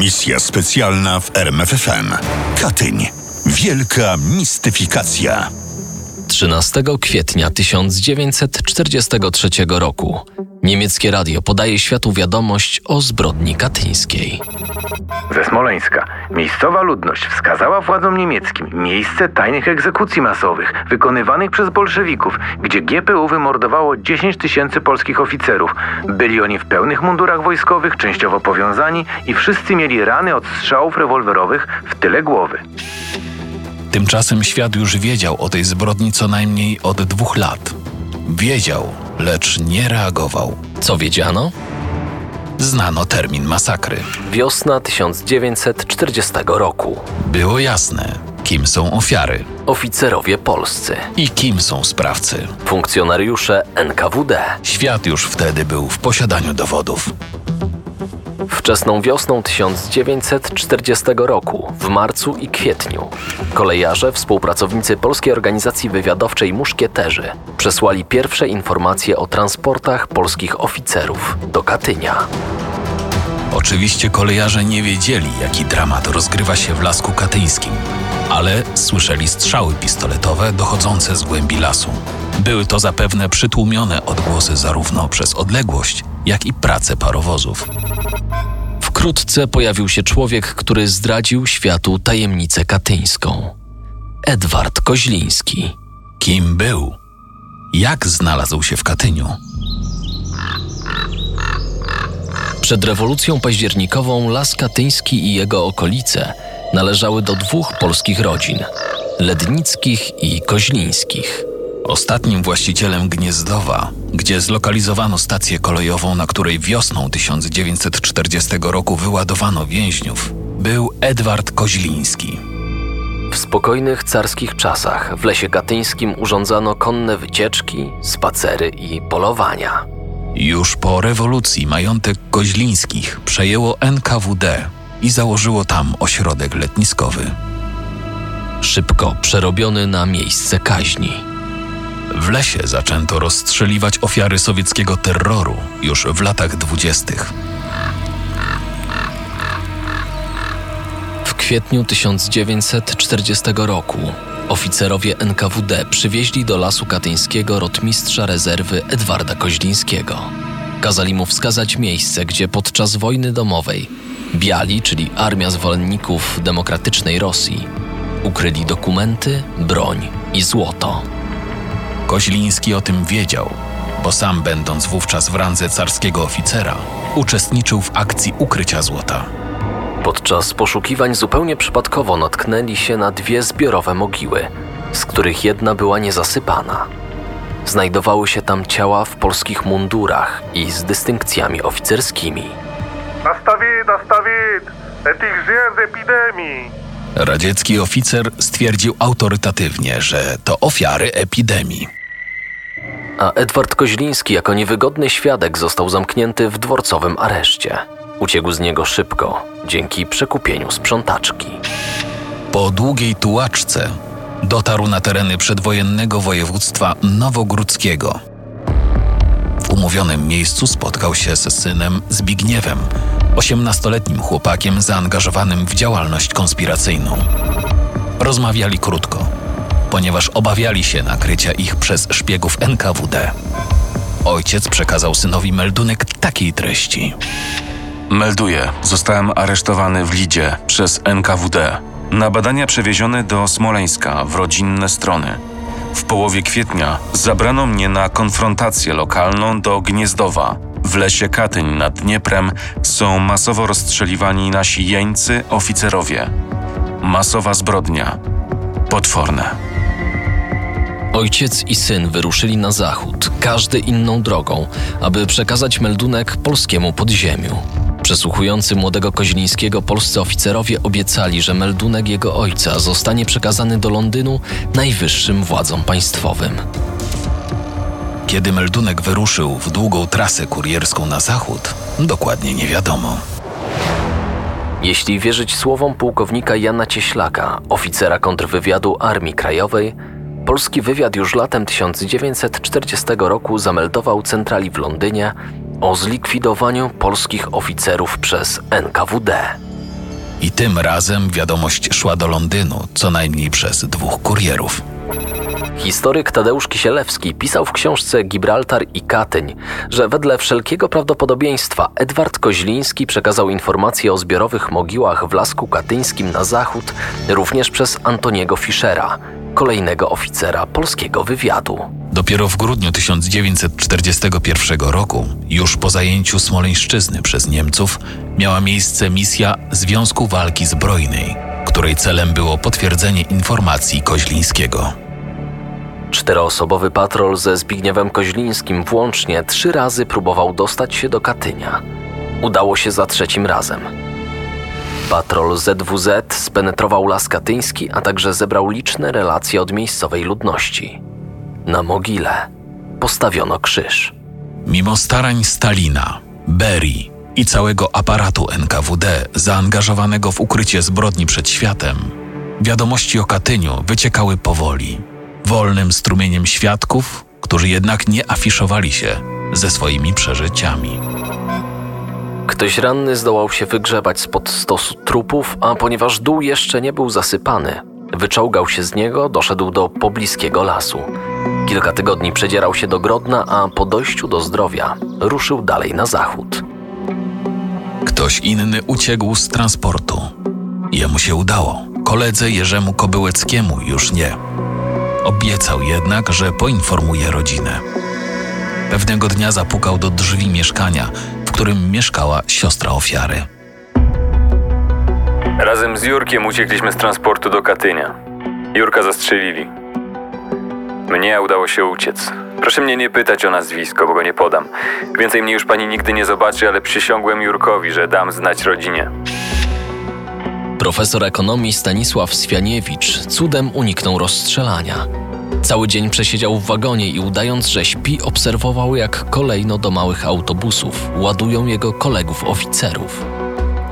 Misja specjalna w RMFFM. Katyń. Wielka mistyfikacja. 13 kwietnia 1943 roku niemieckie radio podaje światu wiadomość o zbrodni katyńskiej. Ze Smoleńska. Miejscowa ludność wskazała władzom niemieckim miejsce tajnych egzekucji masowych wykonywanych przez bolszewików, gdzie GPU wymordowało 10 tysięcy polskich oficerów. Byli oni w pełnych mundurach wojskowych, częściowo powiązani i wszyscy mieli rany od strzałów rewolwerowych w tyle głowy. Tymczasem świat już wiedział o tej zbrodni co najmniej od dwóch lat. Wiedział, lecz nie reagował. Co wiedziano? Znano termin masakry. Wiosna 1940 roku. Było jasne, kim są ofiary Oficerowie polscy, i kim są sprawcy. funkcjonariusze NKWD. Świat już wtedy był w posiadaniu dowodów. Wczesną wiosną 1940 roku, w marcu i kwietniu, kolejarze, współpracownicy Polskiej Organizacji Wywiadowczej Muszkieterzy przesłali pierwsze informacje o transportach polskich oficerów do Katynia. Oczywiście kolejarze nie wiedzieli, jaki dramat rozgrywa się w lasku katyńskim, ale słyszeli strzały pistoletowe dochodzące z głębi lasu. Były to zapewne przytłumione odgłosy zarówno przez odległość, jak i pracę parowozów. Wkrótce pojawił się człowiek, który zdradził światu tajemnicę katyńską. Edward Koźliński. Kim był? Jak znalazł się w Katyniu? Przed rewolucją październikową Las Katyński i jego okolice należały do dwóch polskich rodzin Lednickich i Koźlińskich. Ostatnim właścicielem Gniezdowa, gdzie zlokalizowano stację kolejową, na której wiosną 1940 roku wyładowano więźniów, był Edward Koźliński. W spokojnych carskich czasach w lesie katyńskim urządzano konne wycieczki, spacery i polowania. Już po rewolucji majątek Koźlińskich przejęło NKWD i założyło tam ośrodek letniskowy. Szybko przerobiony na miejsce kaźni. W lesie zaczęto rozstrzeliwać ofiary sowieckiego terroru już w latach dwudziestych. W kwietniu 1940 roku oficerowie NKWD przywieźli do lasu katyńskiego rotmistrza rezerwy Edwarda Koźlińskiego. Kazali mu wskazać miejsce, gdzie podczas wojny domowej Biali, czyli Armia Zwolenników Demokratycznej Rosji, ukryli dokumenty, broń i złoto. Koźliński o tym wiedział, bo sam będąc wówczas w randze carskiego oficera, uczestniczył w akcji ukrycia złota. Podczas poszukiwań zupełnie przypadkowo natknęli się na dwie zbiorowe mogiły, z których jedna była niezasypana. Znajdowały się tam ciała w polskich mundurach i z dystynkcjami oficerskimi. Nastavit, nastavit! Etich zjem z epidemii! Radziecki oficer stwierdził autorytatywnie, że to ofiary epidemii. A Edward Koźliński jako niewygodny świadek został zamknięty w dworcowym areszcie. Uciekł z niego szybko, dzięki przekupieniu sprzątaczki. Po długiej tułaczce dotarł na tereny przedwojennego województwa nowogródzkiego. W umówionym miejscu spotkał się z synem Zbigniewem, osiemnastoletnim chłopakiem zaangażowanym w działalność konspiracyjną. Rozmawiali krótko, ponieważ obawiali się nakrycia ich przez szpiegów NKWD. Ojciec przekazał synowi meldunek takiej treści. Melduję, zostałem aresztowany w Lidzie przez NKWD. Na badania przewiezione do Smoleńska w rodzinne strony. W połowie kwietnia zabrano mnie na konfrontację lokalną do Gniezdowa. W lesie Katyń nad Dnieprem są masowo rozstrzeliwani nasi jeńcy oficerowie. Masowa zbrodnia. Potworne. Ojciec i syn wyruszyli na zachód, każdy inną drogą, aby przekazać meldunek polskiemu podziemiu. Przesłuchujący młodego Koźlińskiego polscy oficerowie obiecali, że meldunek jego ojca zostanie przekazany do Londynu najwyższym władzom państwowym. Kiedy meldunek wyruszył w długą trasę kurierską na zachód, dokładnie nie wiadomo. Jeśli wierzyć słowom pułkownika Jana Cieślaka, oficera kontrwywiadu Armii Krajowej, polski wywiad już latem 1940 roku zameldował centrali w Londynie o zlikwidowaniu polskich oficerów przez NKWD. I tym razem wiadomość szła do Londynu, co najmniej przez dwóch kurierów. Historyk Tadeusz Kisielewski pisał w książce Gibraltar i Katyń, że wedle wszelkiego prawdopodobieństwa Edward Koźliński przekazał informacje o zbiorowych mogiłach w Lasku Katyńskim na zachód również przez Antoniego Fischera, kolejnego oficera polskiego wywiadu. Dopiero w grudniu 1941 roku, już po zajęciu Smoleńszczyzny przez Niemców, miała miejsce misja Związku Walki Zbrojnej, której celem było potwierdzenie informacji Koźlińskiego. Czteroosobowy patrol ze Zbigniewem Koźlińskim włącznie trzy razy próbował dostać się do Katynia. Udało się za trzecim razem. Patrol ZWZ spenetrował las katyński, a także zebrał liczne relacje od miejscowej ludności. Na mogile postawiono krzyż. Mimo starań Stalina, Berii i całego aparatu NKWD zaangażowanego w ukrycie zbrodni przed światem, wiadomości o Katyniu wyciekały powoli, wolnym strumieniem świadków, którzy jednak nie afiszowali się ze swoimi przeżyciami. Ktoś ranny zdołał się wygrzebać spod stosu trupów, a ponieważ dół jeszcze nie był zasypany, wyczołgał się z niego, doszedł do pobliskiego lasu. Kilka tygodni przedzierał się do Grodna, a po dojściu do zdrowia ruszył dalej na zachód. Ktoś inny uciekł z transportu. Jemu się udało. Koledze Jerzemu Kobyłeckiemu już nie. Obiecał jednak, że poinformuje rodzinę. Pewnego dnia zapukał do drzwi mieszkania, którym mieszkała siostra ofiary. Razem z Jurkiem uciekliśmy z transportu do Katynia. Jurka zastrzelili. Mnie udało się uciec. Proszę mnie nie pytać o nazwisko, bo go nie podam. Więcej mnie już pani nigdy nie zobaczy, ale przysiągłem Jurkowi, że dam znać rodzinie. Profesor ekonomii Stanisław Swianiewicz cudem uniknął rozstrzelania. Cały dzień przesiedział w wagonie i udając, że śpi, obserwował, jak kolejno do małych autobusów ładują jego kolegów oficerów.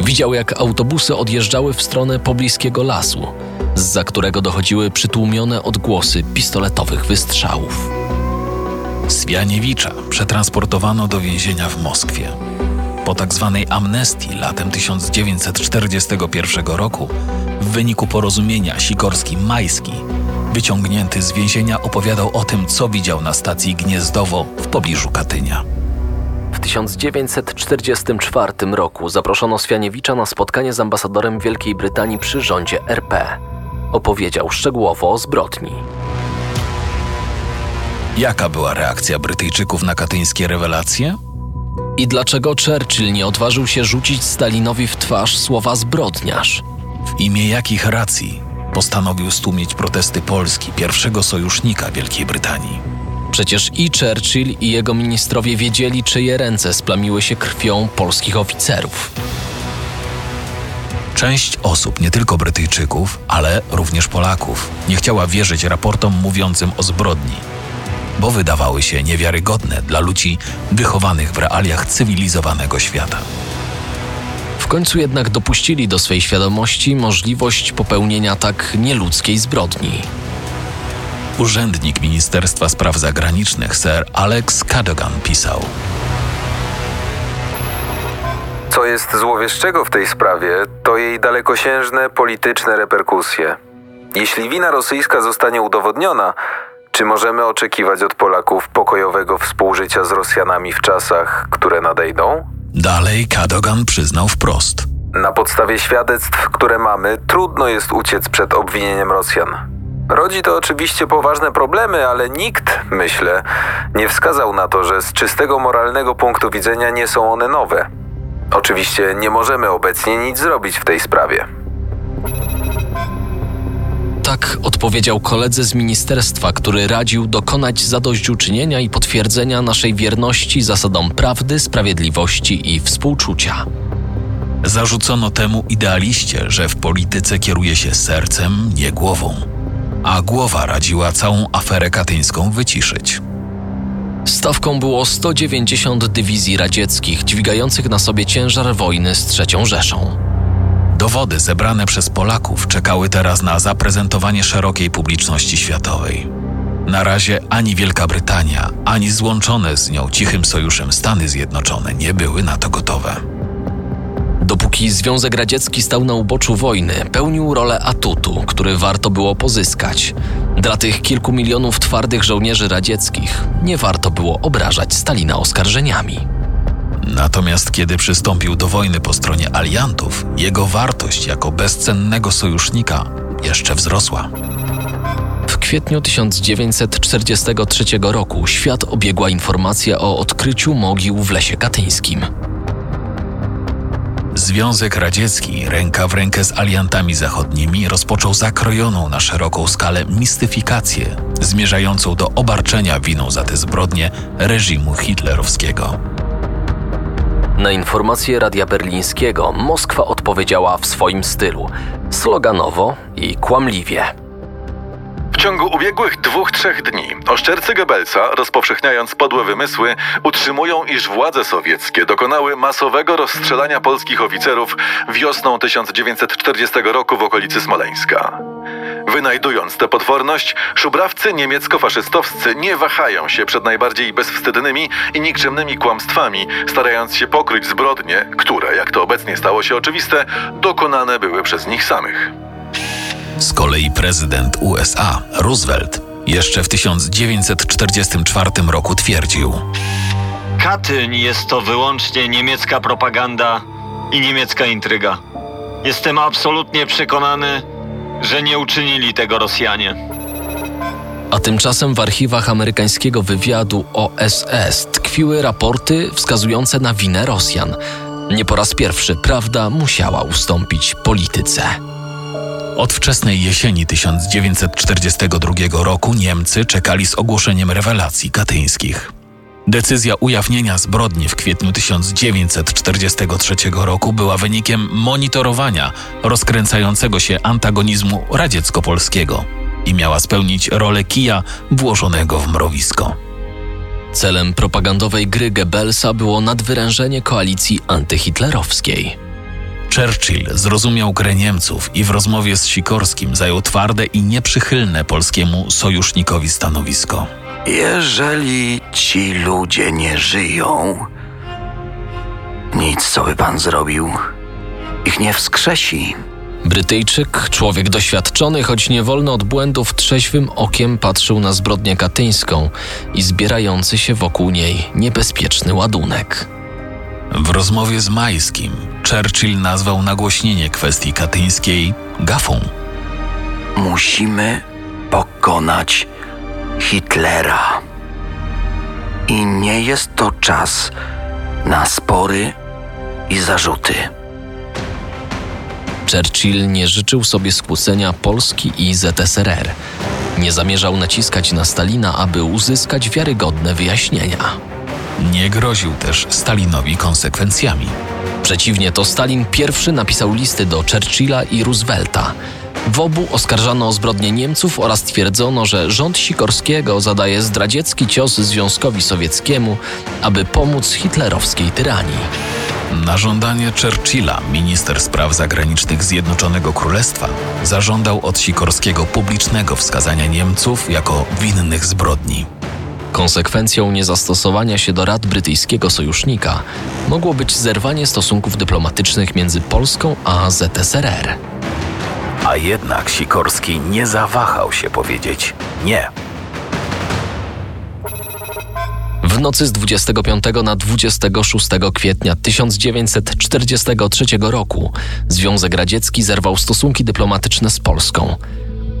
Widział, jak autobusy odjeżdżały w stronę pobliskiego lasu, zza którego dochodziły przytłumione odgłosy pistoletowych wystrzałów. Swianiewicza przetransportowano do więzienia w Moskwie. Po tak zwanej amnestii latem 1941 roku, w wyniku porozumienia Sikorski-Majski, wyciągnięty z więzienia opowiadał o tym, co widział na stacji Gniezdowo w pobliżu Katynia. W 1944 roku zaproszono Swianiewicza na spotkanie z ambasadorem Wielkiej Brytanii przy rządzie RP. Opowiedział szczegółowo o zbrodni. Jaka była reakcja Brytyjczyków na katyńskie rewelacje? I dlaczego Churchill nie odważył się rzucić Stalinowi w twarz słowa zbrodniarz? W imię jakich racji postanowił stłumić protesty Polski, pierwszego sojusznika Wielkiej Brytanii? Przecież i Churchill, i jego ministrowie wiedzieli, czyje ręce splamiły się krwią polskich oficerów. Część osób, nie tylko Brytyjczyków, ale również Polaków, nie chciała wierzyć raportom mówiącym o zbrodni, bo wydawały się niewiarygodne dla ludzi wychowanych w realiach cywilizowanego świata. W końcu jednak dopuścili do swej świadomości możliwość popełnienia tak nieludzkiej zbrodni. Urzędnik Ministerstwa Spraw Zagranicznych Sir Alex Cadogan pisał: Co jest złowieszczego w tej sprawie, to jej dalekosiężne polityczne reperkusje. Jeśli wina rosyjska zostanie udowodniona, czy możemy oczekiwać od Polaków pokojowego współżycia z Rosjanami w czasach, które nadejdą? Dalej Cadogan przyznał wprost. Na podstawie świadectw, które mamy, trudno jest uciec przed obwinieniem Rosjan. Rodzi to oczywiście poważne problemy, ale nikt, myślę, nie wskazał na to, że z czystego moralnego punktu widzenia nie są one nowe. Oczywiście nie możemy obecnie nic zrobić w tej sprawie. Tak odpowiedział koledze z ministerstwa, który radził dokonać zadośćuczynienia i potwierdzenia naszej wierności zasadom prawdy, sprawiedliwości i współczucia. Zarzucono temu idealiście, że w polityce kieruje się sercem, nie głową. A głowa radziła całą aferę katyńską wyciszyć. Stawką było 190 dywizji radzieckich dźwigających na sobie ciężar wojny z III Rzeszą. Dowody zebrane przez Polaków czekały teraz na zaprezentowanie szerokiej publiczności światowej. Na razie ani Wielka Brytania, ani złączone z nią cichym sojuszem Stany Zjednoczone nie były na to gotowe. Dopóki Związek Radziecki stał na uboczu wojny, pełnił rolę atutu, który warto było pozyskać. Dla tych kilku milionów twardych żołnierzy radzieckich nie warto było obrażać Stalina oskarżeniami. Natomiast kiedy przystąpił do wojny po stronie aliantów, jego wartość jako bezcennego sojusznika jeszcze wzrosła. W kwietniu 1943 roku świat obiegła informacja o odkryciu mogił w lesie katyńskim. Związek Radziecki, ręka w rękę z aliantami zachodnimi, rozpoczął zakrojoną na szeroką skalę mistyfikację, zmierzającą do obarczenia winą za te zbrodnie reżimu hitlerowskiego. Na informacje Radia Berlińskiego Moskwa odpowiedziała w swoim stylu sloganowo i kłamliwie. W ciągu ubiegłych dwóch, trzech dni oszczercy Goebbelsa, rozpowszechniając podłe wymysły, utrzymują, iż władze sowieckie dokonały masowego rozstrzelania polskich oficerów wiosną 1940 roku w okolicy Smoleńska. Wynajdując tę potworność, szubrawcy niemiecko-faszystowscy nie wahają się przed najbardziej bezwstydnymi i nikczemnymi kłamstwami, starając się pokryć zbrodnie, które, jak to obecnie stało się oczywiste, dokonane były przez nich samych. Z kolei prezydent USA, Roosevelt, jeszcze w 1944 roku twierdził: Katyń jest to wyłącznie niemiecka propaganda i niemiecka intryga. Jestem absolutnie przekonany, że nie uczynili tego Rosjanie. A tymczasem w archiwach amerykańskiego wywiadu OSS tkwiły raporty wskazujące na winę Rosjan. Nie po raz pierwszy prawda musiała ustąpić polityce. Od wczesnej jesieni 1942 roku Niemcy czekali z ogłoszeniem rewelacji katyńskich. Decyzja ujawnienia zbrodni w kwietniu 1943 roku była wynikiem monitorowania rozkręcającego się antagonizmu radziecko-polskiego i miała spełnić rolę kija włożonego w mrowisko. Celem propagandowej gry Goebbelsa było nadwyrężenie koalicji antyhitlerowskiej. Churchill zrozumiał grę Niemców i w rozmowie z Sikorskim zajął twarde i nieprzychylne polskiemu sojusznikowi stanowisko. Jeżeli ci ludzie nie żyją, nic co by pan zrobił, ich nie wskrzesi. Brytyjczyk, człowiek doświadczony, choć nie wolno od błędów, trzeźwym okiem patrzył na zbrodnię katyńską i zbierający się wokół niej niebezpieczny ładunek. W rozmowie z Majskim Churchill nazwał nagłośnienie kwestii katyńskiej gafą. Musimy pokonać Hitlera. I nie jest to czas na spory i zarzuty. Churchill nie życzył sobie skłócenia Polski i ZSRR. Nie zamierzał naciskać na Stalina, aby uzyskać wiarygodne wyjaśnienia. Nie groził też Stalinowi konsekwencjami. Przeciwnie, to Stalin pierwszy napisał listy do Churchilla i Roosevelta. W obu oskarżano o zbrodnie Niemców oraz twierdzono, że rząd Sikorskiego zadaje zdradziecki cios Związkowi Sowieckiemu, aby pomóc hitlerowskiej tyranii. Na żądanie Churchilla minister spraw zagranicznych Zjednoczonego Królestwa zażądał od Sikorskiego publicznego wskazania Niemców jako winnych zbrodni. Konsekwencją niezastosowania się do rad brytyjskiego sojusznika mogło być zerwanie stosunków dyplomatycznych między Polską a ZSRR. A jednak Sikorski nie zawahał się powiedzieć nie. W nocy z 25 na 26 kwietnia 1943 roku Związek Radziecki zerwał stosunki dyplomatyczne z Polską.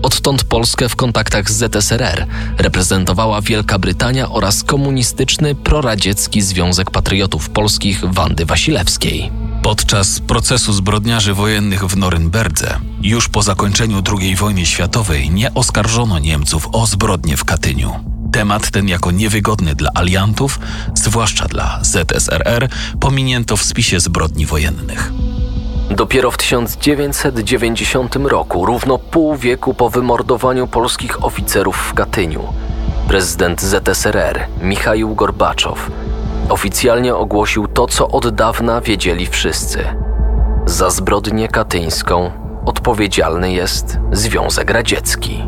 Odtąd Polskę w kontaktach z ZSRR reprezentowała Wielka Brytania oraz komunistyczny proradziecki Związek Patriotów Polskich Wandy Wasilewskiej. Podczas procesu zbrodniarzy wojennych w Norymberdze, już po zakończeniu II wojny światowej, nie oskarżono Niemców o zbrodnie w Katyniu. Temat ten jako niewygodny dla aliantów, zwłaszcza dla ZSRR, pominięto w spisie zbrodni wojennych. Dopiero w 1990 roku, równo pół wieku po wymordowaniu polskich oficerów w Katyniu, prezydent ZSRR Michaił Gorbaczow oficjalnie ogłosił to, co od dawna wiedzieli wszyscy. Za zbrodnię katyńską odpowiedzialny jest Związek Radziecki.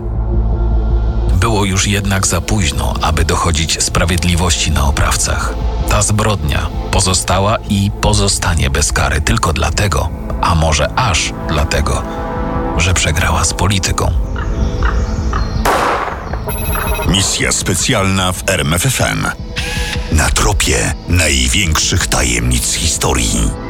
Było już jednak za późno, aby dochodzić sprawiedliwości na oprawcach. Ta zbrodnia pozostała i pozostanie bez kary tylko dlatego, a może aż dlatego, że przegrała z polityką. Misja specjalna w RMFFM. Na tropie największych tajemnic historii.